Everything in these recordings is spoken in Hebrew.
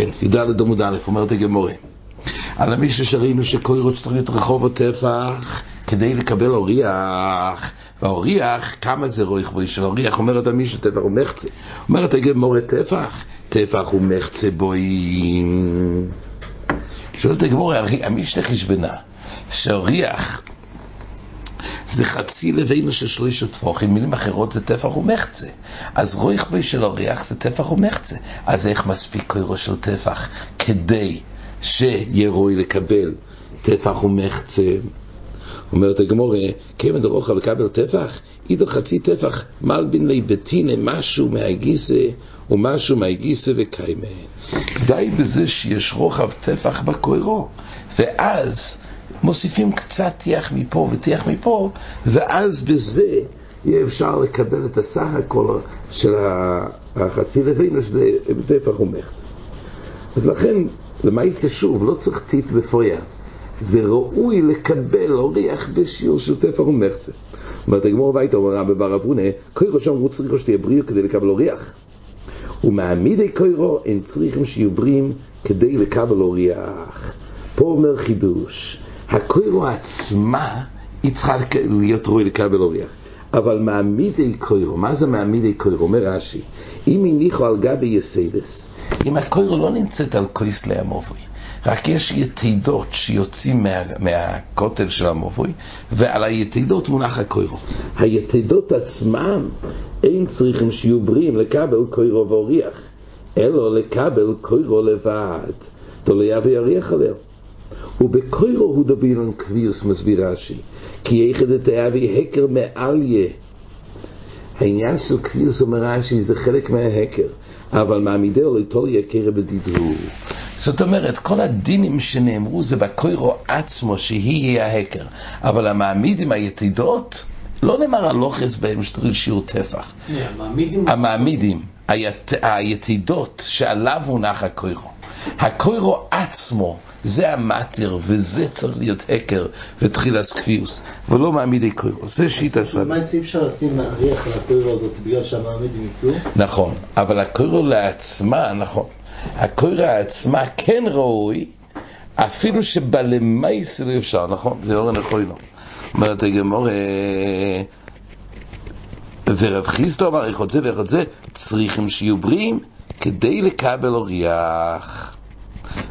כן, י"ד עמוד א', אומרת הגמורה. על המישהו שראינו שכל צריך את רחוב הטפח כדי לקבל אוריח, והאוריח, כמה זה רויך בוי של אוריח, אומרת המישהו טפח הוא מחצה. אומרת הגמורה טפח, טפח הוא מחצה בוי. שואלת הגמורה, המשנה חשבנה, שאוריח זה חצי לבינו של שלוש טפוחים, מילים אחרות זה טפח ומחצה. אז רויך בי של אוריח זה טפח ומחצה. אז איך מספיק קוירו של טפח כדי שיהיה רואי לקבל טפח ומחצה? אומרת הגמורה, כיוון דרוכה לקבל טפח, אידו חצי טפח מלבין לי בטינה משהו מהגיסה ומשהו מהגיסה וקיימה. די בזה שיש רוחב טפח בקוירו, ואז מוסיפים קצת טיח מפה וטיח מפה, ואז בזה יהיה אפשר לקבל את הסך הכל של החצי לבינו, שזה טפח ומחצה. אז לכן, למעשה שוב, לא צריך טיט בפויה. זה ראוי לקבל אוריח בשיעור של טפח ומחצה. אומרת הגמור וייטה, אומר רבי בר אברונה, קוירו הוא צריך שתהיה בריאו כדי לקבל אוריח. ומעמידי קוירו אין צריכים שיהיו בריאים כדי לקבל אוריח. פה אומר חידוש, הקוירו עצמה היא צריכה להיות ראוי לקבל אוריח. אבל מעמידי קוירו, מה זה מעמידי קוירו? אומר רש"י, אם הניחו על גבי יסיידס, אם הקוירו לא נמצאת על קויסלי המובוי, רק יש יתידות שיוצאים מה, מהכותל של המובוי, ועל היתידות מונח הקוירו. היתידות עצמם אין צריכים שיהיו בריאים לקבל קוירו ואוריח, אלא לקבל קוירו לבד, תוליה ויריח עליהם. ובקוירו הוא דבילון קביוס מסביר רש"י, כי יחד את האבי הקר מעליה. העניין של קביוס אומר רש"י זה חלק מההקר, אבל מעמידהו ליטול יקר בדידרו. זאת אומרת, כל הדינים שנאמרו זה בקוירו עצמו שהיא ההקר, אבל המעמיד עם היתידות, לא נאמר הלוכס בהם שטריל שיעור טפח. המעמידים, היתידות שעליו מונח הקוירו. הקוירו עצמו זה המטר, וזה צריך להיות הקר ותחילת קביוס, ולא מעמידי קוירו. זה שיטה של... מה אי אפשר לשים מעריך על הקוירו הזאת בגלל שהמעמידים יקרו? נכון, אבל הקוירו לעצמה, נכון. הקוירו עצמה כן ראוי, אפילו שבלמייס לא אפשר, נכון? זה אורן לכוינו. אומרת הגמור, ורב חיסטו אמר, איך עוד זה ואיך עוד זה, צריכים שיהיו בריאים כדי לקבל אוריח.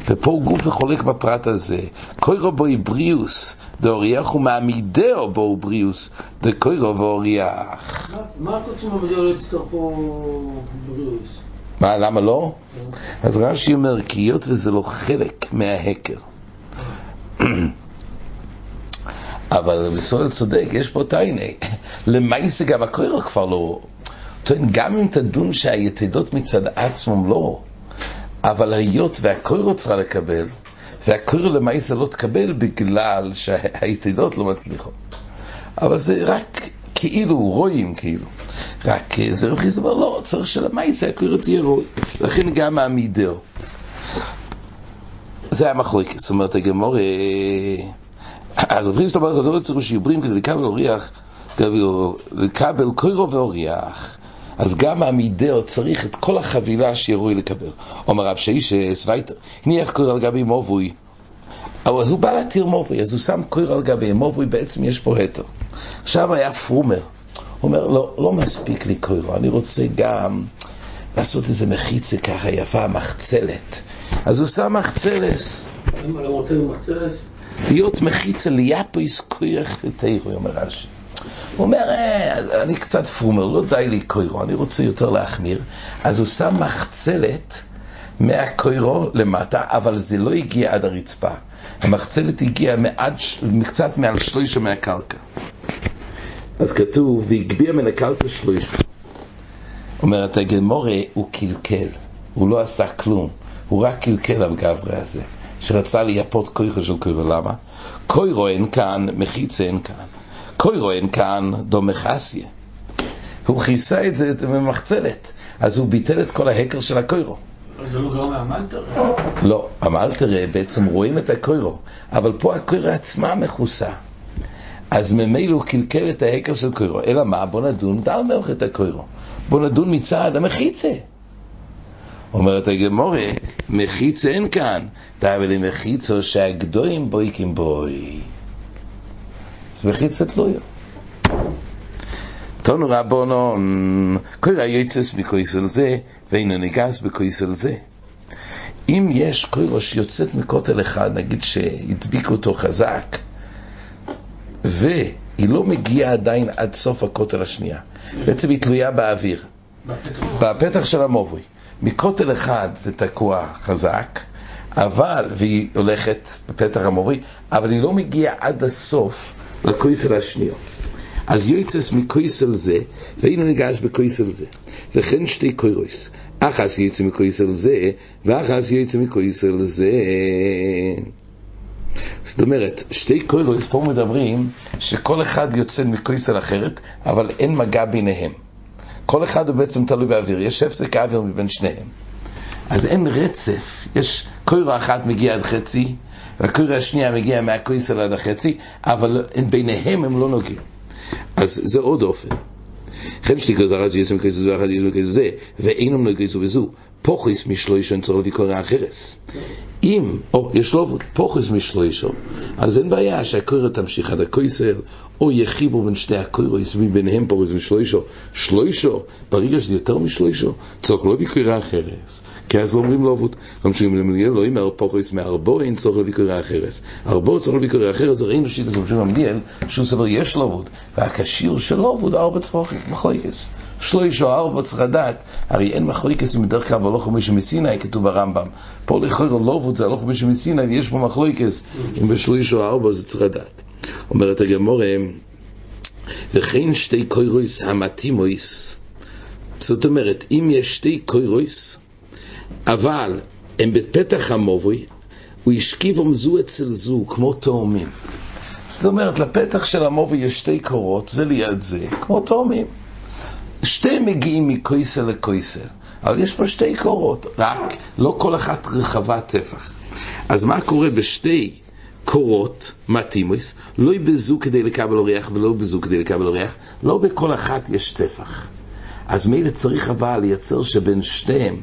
ופה גוף וחולק בפרט הזה. קוירו בוי בריאוס, דאוריח הוא מעמידהו בו בריאוס, דקוירו ואוריח. מה אתה רוצה לא יצטרכו בריאוס? מה, למה לא? אז רש"י אומר, כי היות וזה לא חלק מההקר. אבל בסול צודק, יש פה טייני. למעשה גם הקוירו כבר לא... גם אם תדון שהיתדות מצד עצמם לא, אבל היות והקוירו צריכה לקבל, והקוירו למעשה לא תקבל בגלל שהיתדות לא מצליחות. אבל זה רק כאילו, רואים כאילו. רק זה רב חיסבר, לא, צריך שלמעשה הקוירו תהיה רוי. לכן גם העמידו. זה המחלוקת, זאת אומרת הגמור, אז רב חיסבר אומר, חזור צריך שיוברים כדי לקבל אוריח, לקבל קוירו ואוריח. אז גם המידאו צריך את כל החבילה שירוי לקבל. אומר רב שיש סווייטר, הנה איך קורא על גבי מובוי. אבל הוא בא להתיר מובוי, אז הוא שם קורא על גבי מובוי, בעצם יש פה התר. עכשיו היה פרומר, הוא אומר, לא, לא מספיק לי קורא, אני רוצה גם לעשות איזה מחיצה ככה יפה, מחצלת. אז הוא שם מחצלס. למה לא רוצה מחצלת? להיות מחיצה ליאפויס כויח ותירו, אומר רש"י. הוא אומר, אה, אני קצת פרומר, לא די לי קוירו, אני רוצה יותר להחמיר. אז הוא שם מחצלת מהקוירו למטה, אבל זה לא הגיע עד הרצפה. המחצלת הגיעה מעד, קצת מעל שלושה מהקרקע. אז כתוב, והגביה מן הקרקע שלושה. אומרת הגמורה, הוא קלקל, הוא לא עשה כלום, הוא רק קלקל הגברי הזה, שרצה לייפות קוירו של קוירו, למה? קוירו אין כאן, מחיצה אין כאן. קוירו אין כאן דומחסיה. הוא כיסה את זה במחצלת, אז הוא ביטל את כל ההקר של הקוירו. אז זה לא גרם מהמלטר? לא, המלטר בעצם רואים את הקוירו, אבל פה הקוירו עצמה מכוסה. אז ממילא הוא קלקל את ההקר של קוירו. אלא מה? בוא נדון דל מלך את הקוירו. בוא נדון מצד המחיצה. אומרת הגמורה, מחיץ אין כאן, דאבל מחיצו שהגדויים בויקים בוי. אז מחיצה תלויה. תונו רבונון, כל היוצס מכויסל זה, ואינו ניגס בכויסל זה. אם יש קוירוש יוצאת מכותל אחד, נגיד שהדביק אותו חזק, והיא לא מגיעה עדיין עד סוף הכותל השנייה, בעצם היא תלויה באוויר, בפתח של המובוי. מכותל אחד זה תקוע חזק, אבל, והיא הולכת בפתח המובוי, אבל היא לא מגיעה עד הסוף לקויסל השניות. אז יוצס מקויסל זה, והיינו ניגש בקויסל זה. וכן שתי קוירויס, אחס יצא מקויסל זה, ואחס יצא מקויסל זה. זאת אומרת, שתי קוירויס, פה מדברים שכל אחד יוצא מקויסל אחרת, אבל אין מגע ביניהם. כל אחד הוא בעצם תלוי באוויר, יש הפסק האוויר מבין שניהם. אז אין רצף, יש קוירה אחת מגיעה עד חצי, והקוירה השנייה מגיעה מהקויסל עד החצי, אבל ביניהם הם לא נוגעים. אז זה עוד אופן. חן שתיקו זרז יסם כסס ואחד יסם כסס זה, ואינם לא כסו וזו, פוכס משלוישו צורך להביא קורא אחרס. אם, או יש לו פוכס משלוישו, אז אין בעיה שהקורא תמשיך עד הקויסל, או יחיבו בין שתי הקורס, מביניהם פוכס משלוישו, שלוישו, ברגע שזה יותר משלוישו, צורך להביא קורא אחרס. כי אז לא אומרים לו עבוד. גם שאם למליאל לא אומר פוכס מארבו, אין צורך להביא קורא אחרס. ארבו צורך להביא קורא אחרס, זה ראינו שיטה של למליאל, שהוא סבר יש לו עבוד, והקשיר של עבוד ארבע טפוחים, מחלוקס. שלוש או ארבע צריך לדעת, הרי אין מחלוקס אם בדרך כלל בהלוך מישהו מסיני, כתוב ברמב"ם. פה לכאורה לא עבוד זה הלוך מישהו מסיני, ויש פה מחלוקס, אם בשלוש או ארבע זה צריך לדעת. אומרת הגמורה, וכן שתי קוירויס המתימויס. זאת אומרת, אם יש שתי קוירויס, אבל הם בפתח המובוי, הוא השכיב עמזו אצל זו, כמו תאומים. זאת אומרת, לפתח של המובוי יש שתי קורות, זה ליד זה, כמו תאומים. שתיהם מגיעים מקויסל לקויסל, אבל יש פה שתי קורות, רק לא כל אחת רחבה טפח. אז מה קורה בשתי קורות מתימוס? לא בזו כדי לקבל אורח ולא בזו כדי לקבל אורח, לא בכל אחת יש טפח. אז מילא צריך אבל לייצר שבין שניהם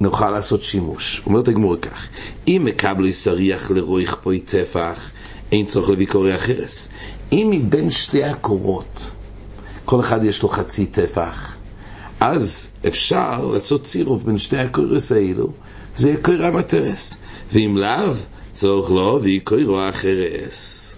נוכל לעשות שימוש. אומרת הגמור כך, אם מקבלו יסריח לרויך פה טפח, אין צורך להביא קורי החרס. אם מבין שתי הקורות, כל אחד יש לו חצי טפח, אז אפשר לעשות צירוף בין שתי הקורס האלו, זה יהיה קורא המטרס. ואם לאו, צורך לו והיא קורא החרס.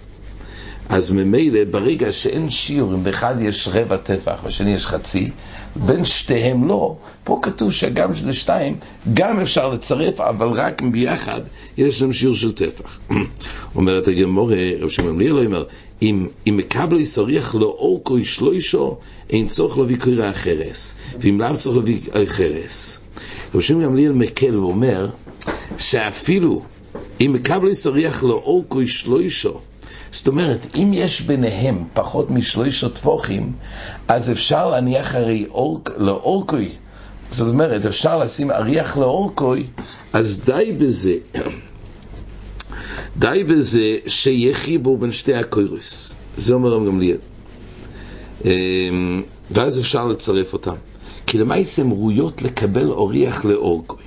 אז ממילא, ברגע שאין שיעור, אם באחד יש רבע טפח ובשני יש חצי, בין שתיהם לא, פה כתוב שגם שזה שתיים, גם אפשר לצרף, אבל רק ביחד יש שם שיעור של טפח. אומרת הגמורה, רב שמעון ליאל אומר, אם, אם מקבל יסריח לו אורכו ישלוישו, אין צורך להביא קרירה החרס, ואם לאו צורך להביא חרס. רב שמעון גמליאל מקל ואומר, שאפילו אם מקבל יסריח לו אורכו ישלוישו, זאת אומרת, אם יש ביניהם פחות משלושה טפוחים, אז אפשר להניח הרי אורק, לאורקוי. זאת אומרת, אפשר לשים אריח לאורקוי, אז די בזה, די בזה שיהיה חיבור בין שתי הקוירוס. זה אומר רב גמליאל. אמ, ואז אפשר לצרף אותם. כי למעשה הן ראויות לקבל אוריח לאורקוי.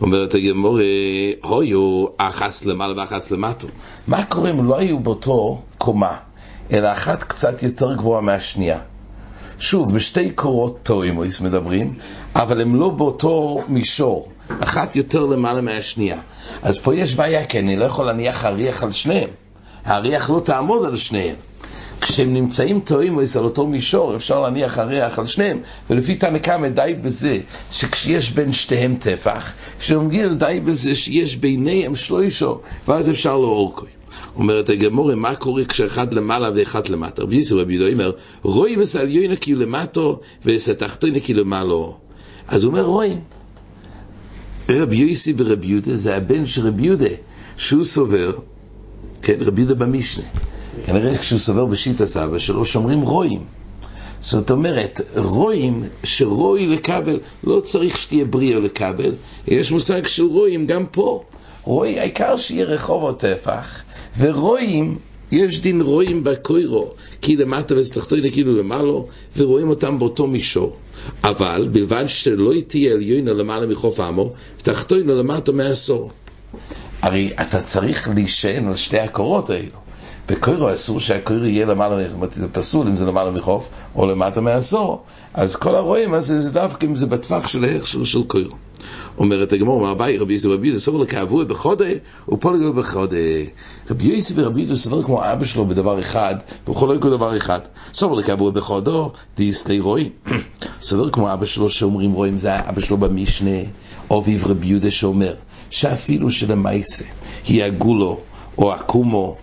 אומרת הגמור, הויו אחס למעלה ואחס למטו. מה קורה אם לא היו באותו קומה, אלא אחת קצת יותר גבוהה מהשנייה? שוב, בשתי קורות טוימויס מדברים, אבל הם לא באותו מישור, אחת יותר למעלה מהשנייה. אז פה יש בעיה, כי אני לא יכול להניח אריח על שניהם. האריח לא תעמוד על שניהם. כשהם נמצאים תואמים על אותו מישור, אפשר להניח אריח על שניהם, ולפי תנא קמא די בזה שכשיש בין שתיהם טפח, שאומרים די בזה שיש ביניהם שלוישו, ואז אפשר לו אורקוי. אומרת הגמורה, מה קורה כשאחד למעלה ואחד למטה? רבי יוסף רבי יהודה אומר, רואי וסליונה כאילו למטו וסתחתונה כאילו למעלו. אז הוא אומר, רואים. רבי יוסי ורבי יהודה זה הבן של רבי יהודה, שהוא סובר, כן, רבי יהודה במשנה. כנראה כשהוא סובר בשיט הסבא שלו שומרים רואים. זאת אומרת, רואים שרוי לקבל, לא צריך שתהיה בריאה לקבל, יש מושג של רואים גם פה. רוי, העיקר שיהיה רחוב או טפח, ורואים יש דין רואים בקוירו, כי למטה וסתחתונה כאילו למעלו, ורואים אותם באותו מישור. אבל בלבד שלא תהיה עליונה למעלה מחוף עמו, ותחתונה למטה מעשור. הרי אתה צריך להישען על שתי הקורות האלו. בקוירו אסור שהקוירו יהיה למעלה, זה פסול אם זה למעלה מחוף או למטה מעשור. אז כל הרואים, אז זה דווקא אם זה בטווח של ההכשר של קוירו. אומרת הגמור, מה הבאי רבי יוסי ורבי יוסי סבור לקעבו בחודה ופולגו בחודה. רבי יוסי ורבי יוסי סבור כמו אבא שלו בדבר אחד, וכל לא יקרו דבר אחד. סבור לקעבו בחודו, דיסלי רואים. סבור כמו אבא שלו שאומרים רואים, זה אבא שלו במשנה, אביב רבי יהודה שאומר, שאפילו שלמעשה היא הגולו או הקומו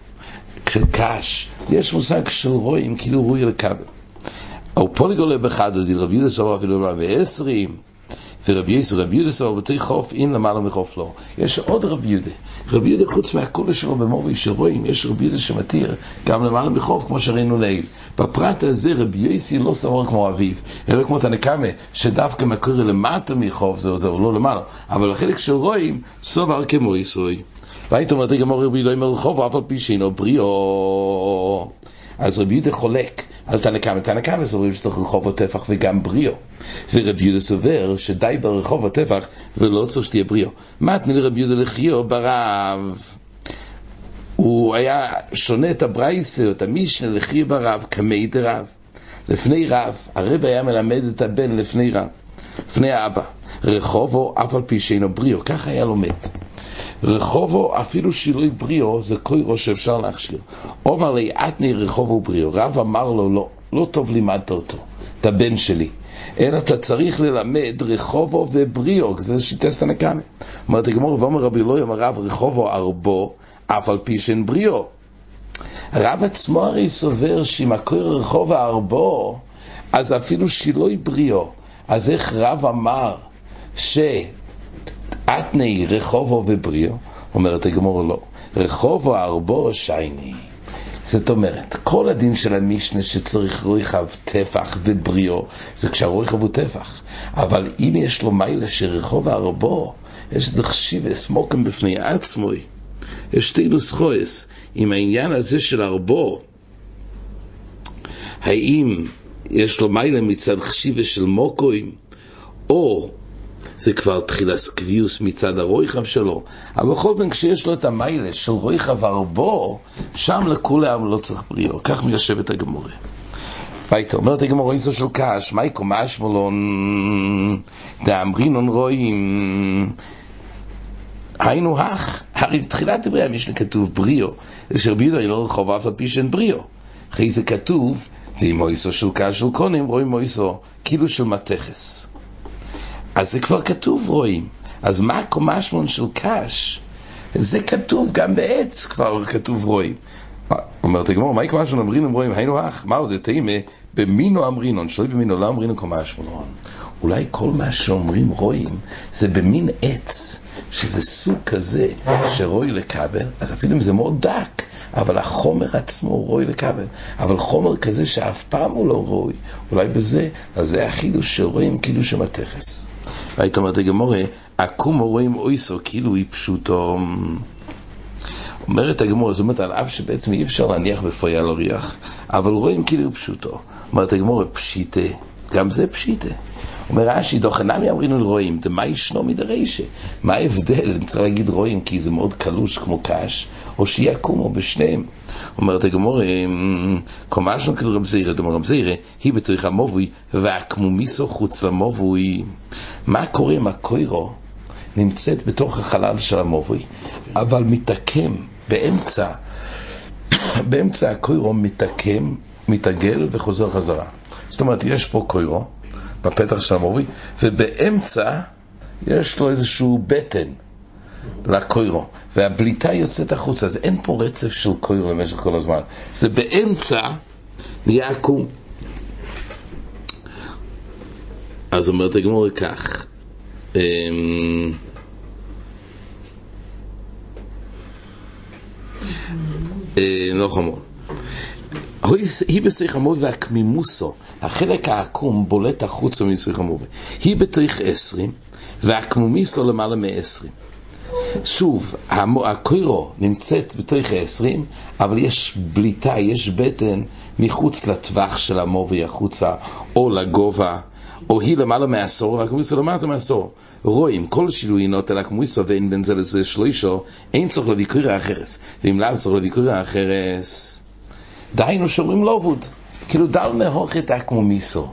של קש, יש מושג של רואים, כאילו רואי לקבל. או פוליגולה בחדו, די רבי יהודה סבור אפילו בעשרים. ורבי יסו, רבי יהודה סבא בתי חוף אין למעלה מחוף לא. יש עוד רבי יהודה. רבי יהודה חוץ מהקולה שלו במורי שרואים, יש רבי יהודה שמתיר גם למעלה מחוף כמו שראינו לעיל. בפרט הזה רבי יסי לא סבור כמו אביו, אלא כמו תנקמה, שדווקא מקור למטה מחוף זהו זהו, לא למעלה. אבל החלק של רואים, סובר כמו יסוי. והיית אומרת, גמור רבי לא אומר רחוב, אף על פי שאינו בריאו. אז רבי יהודה חולק על תנא קמא. תנא קמא סוברים שצריך רחוב הטפח וגם בריאו. ורבי יהודה סובר שדי ברחוב הטפח ולא צריך שתהיה בריאו. מתנה לרבי יהודה לחיו ברב. הוא היה שונה את הברייסר, את המשנה לחיו ברב, כמי דרב. לפני רב, הרב היה מלמד את הבן לפני רב, לפני האבא. רחובו אף על פי שאינו בריאו, ככה היה לומד. רחובו אפילו שילוי בריאו זה קוירו שאפשר להכשיר. אומר לי, אתני רחובו בריאו. רב אמר לו, לא, לא טוב לימדת אותו, את הבן שלי. אלא אתה צריך ללמד רחובו ובריאו, זה שיטס תנקמה. אומרת הגמור, ואומר רבי אלוהי, אמר רב רחובו ארבו, אף על פי שאין בריאו. הרב עצמו הרי סובר שאם הקור רחוב הארבו, אז אפילו שילוי בריאו. אז איך רב אמר ש... אתני רחובו ובריאו, אומרת הגמור לא, רחובו ארבו שייני. זאת אומרת, כל הדין של המשנה שצריך רויחב טפח ובריאו, זה כשהרויחב הוא טפח. אבל אם יש לו מיילה שרחוב ארבו, יש את זה חשיבס, מוקם בפני עצמוי. יש שתי נוסחויס עם העניין הזה של ארבו, האם יש לו מיילה מצד חשיבס של מוקוים, או זה כבר תחילת קביוס מצד הרויחב שלו. אבל בכל אופן, כשיש לו את המיילה של רויחב ארבו, שם לכולם לא צריך בריאו. כך מיישבת הגמורה. ואיתה אומרת הגמורה איסו של קש, מייקו משמלון, דאמרינון רואים, היינו הך, הרי בתחילת דברי המשנה כתוב בריאו, שרבי יהודה לא רחוב אף על פי שאין בריאו. אחרי זה כתוב, ואם מויסו של קש של קונים, רואים מויסו כאילו של מתכס. אז זה כבר כתוב רואים. אז מה הקומשמון של קש? זה כתוב גם בעץ, כבר כתוב רואים. אומרת הגמור, מה יקרה שלנו אמרינון רואים, היינו אח, מה עוד תימה, במינו אמרינון, שלא במינו לא אמרינון קומשמון. אולי כל מה שאומרים רואים, זה במין עץ, שזה סוג כזה שרואי לקבל, אז אפילו אם זה מאוד דק, אבל החומר עצמו הוא רואי לקבל. אבל חומר כזה שאף פעם הוא לא רואי, אולי בזה, אז זה החידוש שרואים כאילו שמתכס. והיית אומרת הגמורה, עקום רואים אויסו, כאילו היא פשוטו. אומרת הגמורה, זאת אומרת, על אף שבעצם אי אפשר להניח בפויה לא ריח, אבל רואים כאילו פשוטו. אומרת הגמורה, פשיטה, גם זה פשיטה. אומר רש"י, דוחנמי אמרינו רואים, דמה ישנו מדרשא. מה ההבדל, אם צריך להגיד רואים, כי זה מאוד קלוש כמו קש, או שיקומו בשניהם. אומרת הגמור, קומשנו כדור רב זירא, דמור רב זירא, היא בתוך המובוי, והקמומיסו חוץ למובוי. מה קורה אם הקוירו נמצאת בתוך החלל של המובוי, אבל מתעקם באמצע, באמצע הקוירו מתעקם, מתעגל וחוזר חזרה. זאת אומרת, יש פה קוירו, בפתח של המורי, ובאמצע יש לו איזשהו בטן לקוירו, והבליטה יוצאת החוצה, אז אין פה רצף של קוירו למשך כל הזמן. זה באמצע נהיה עקום. אז אומרת הגמור כך, אמ, אה, לא חמור. היא בשיח המובי והקמימוסו, החלק העקום בולט החוצה משיח המובי. היא בתוך עשרים, והקמומיסו למעלה מעשרים. שוב, הקוירו נמצאת בתוך ה-20, אבל יש בליטה, יש בטן מחוץ לטווח של המובי החוצה, או לגובה, או היא למעלה מעשור, הקמויסו למטה מעשור. רואים, כל שינוי נוטה לקמויסו ואין בין זה לזה שלושו, אין צורך להביא קוירה אחרס. ואם לאו צורך להביא קוירה דהיינו שומרים לובוד. כאילו דל מהוכת הקמומיסו.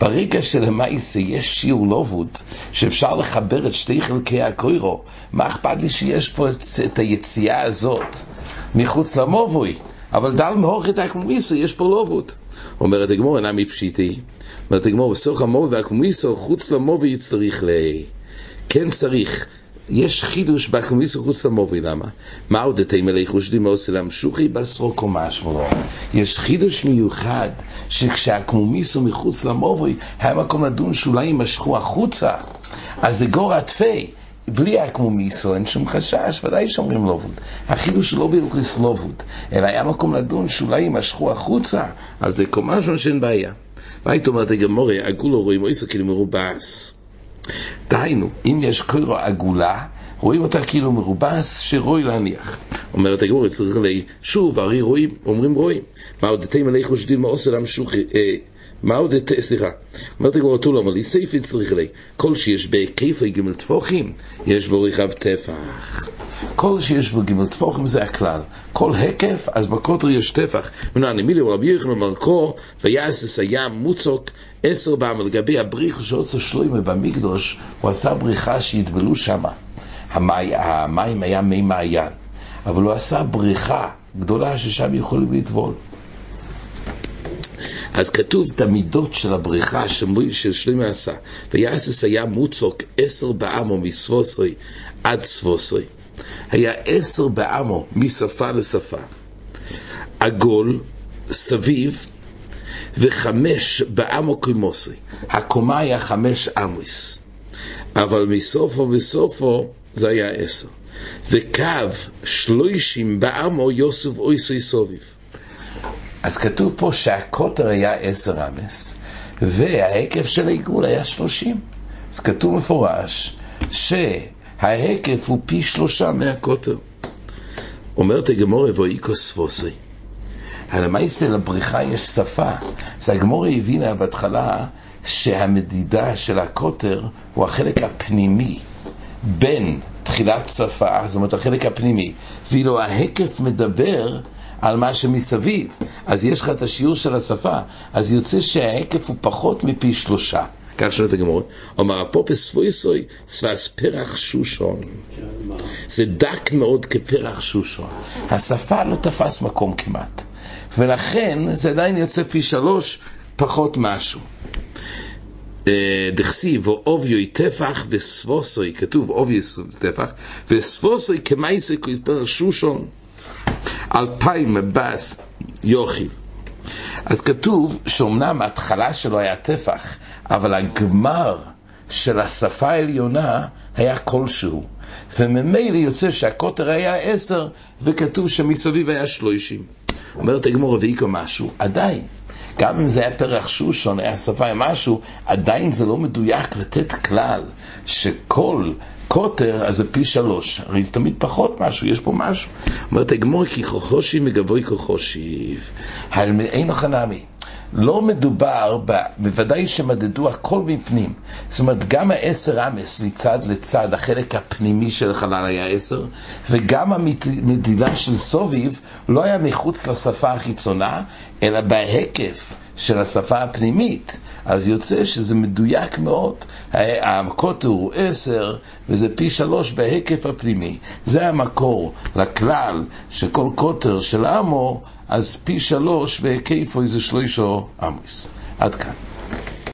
ברגע שלמעשה יש שיעור לובוד, שאפשר לחבר את שתי חלקי הקוירו, מה אכפת לי שיש פה את, את היציאה הזאת מחוץ למובוי? אבל דל מהוכת הקמומיסו, יש פה לובוד. אומרת הגמור, אינה מפשיטי. אומרת הגמור, בסוך המובוי והקמומיסו, חוץ למובוי יצטריך ל... כן צריך. יש חידוש בקומיסו חוץ למובי, למה? מה עוד אתם מלאי חושדים עושה להמשוכי בסרוק או משהו לא? יש חידוש מיוחד שכשהקומיסו מחוץ למובי היה מקום לדון שאולי יימשכו החוצה אז זה גור עטפי בלי הקמומיסו אין שום חשש, ודאי שאומרים לובוד. החידוש לא בהלכיס לובוד, אלא היה מקום לדון שאולי יימשכו החוצה, אז זה קומה שאין בעיה. והיית אומרת הגמורה, עגולו רואים אויסו כאילו מרובס. דהיינו, אם יש קוירו עגולה, רואים אותה כאילו מרובס, שרוי להניח. אומרת הגמור, צריך לי, שוב, הרי רואים, אומרים רואים. מה עוד אתם אלי חושדים מה עושה למשוך, אה, מה עוד את, סליחה, אומרת לא, אבל לי סייפי צריך לי, כל שיש בהיקף ג' טפוחים, יש בו רכב טפח. כל שיש בו ג' טפוחים זה הכלל. כל היקף, אז בקוטר יש טפח. מנעני מילי רבי יחנון מלכו, ויעשס הים מוצוק, עשר פעם לגבי הבריך שעושה שלוימה במקדוש, הוא עשה בריכה שיטבלו שם. המי, המים היה מי מעיין, אבל הוא עשה בריכה גדולה ששם יכולים לטבול. אז כתוב את המידות של הבריכה של שלמה עשה. ויעשס היה מוצוק עשר בעמו מסבוסוי עד סבוסוי. היה עשר בעמו משפה לשפה. עגול, סביב, וחמש בעמו קומוסי. הקומה היה חמש עמוס. אבל מסופו וסופו זה היה עשר. וקו שלושים בעמו יוסף אויסוי סוביב. אז כתוב פה שהקוטר היה עשר אמס, וההיקף של העיגול היה שלושים. אז כתוב מפורש שההיקף הוא פי שלושה מהקוטר. אומרת הגמורה ואיקוס פוסי. למעשה לבריכה יש שפה. אז הגמורה הבינה בהתחלה שהמדידה של הקוטר הוא החלק הפנימי בין תחילת שפה, זאת אומרת החלק הפנימי, ואילו ההיקף מדבר על מה שמסביב, אז יש לך את השיעור של השפה, אז יוצא שההיקף הוא פחות מפי שלושה. כך שואלת הגמור, אומר הפופס פויסוי צבס פרח שושון. זה דק מאוד כפרח שושון. השפה לא תפס מקום כמעט. ולכן זה עדיין יוצא פי שלוש פחות משהו. דכסיב, אוביוי טפח וסבוסוי, כתוב אוביוי טפח, וסבוסוי כמייסי כפרח שושון. אלפיים מבס יוכי. אז כתוב שאומנם ההתחלה שלו היה טפח, אבל הגמר של השפה העליונה היה כלשהו. וממילא יוצא שהקוטר היה עשר, וכתוב שמסביב היה שלושים. אומרת הגמור רביעיקו משהו, עדיין. גם אם זה היה פרח שושון, היה שפה עם משהו, עדיין זה לא מדויק לתת כלל שכל קוטר, אז זה פי שלוש. הרי זה תמיד פחות משהו, יש פה משהו. אומרת הגמור, כי כוחושי מגבוי כוחושיב. אין לך נמי. לא מדובר, ב, בוודאי שמדדו הכל מפנים. זאת אומרת, גם העשר אמס מצד לצד, החלק הפנימי של החלל היה עשר, וגם המדידה של סוביב לא היה מחוץ לשפה החיצונה, אלא בהיקף של השפה הפנימית. אז יוצא שזה מדויק מאוד. הקוטר הוא עשר, וזה פי שלוש בהיקף הפנימי. זה המקור לכלל שכל קוטר של עמו, אז פי שלוש בהיקף הוא איזה שלושה עמוס. עד כאן.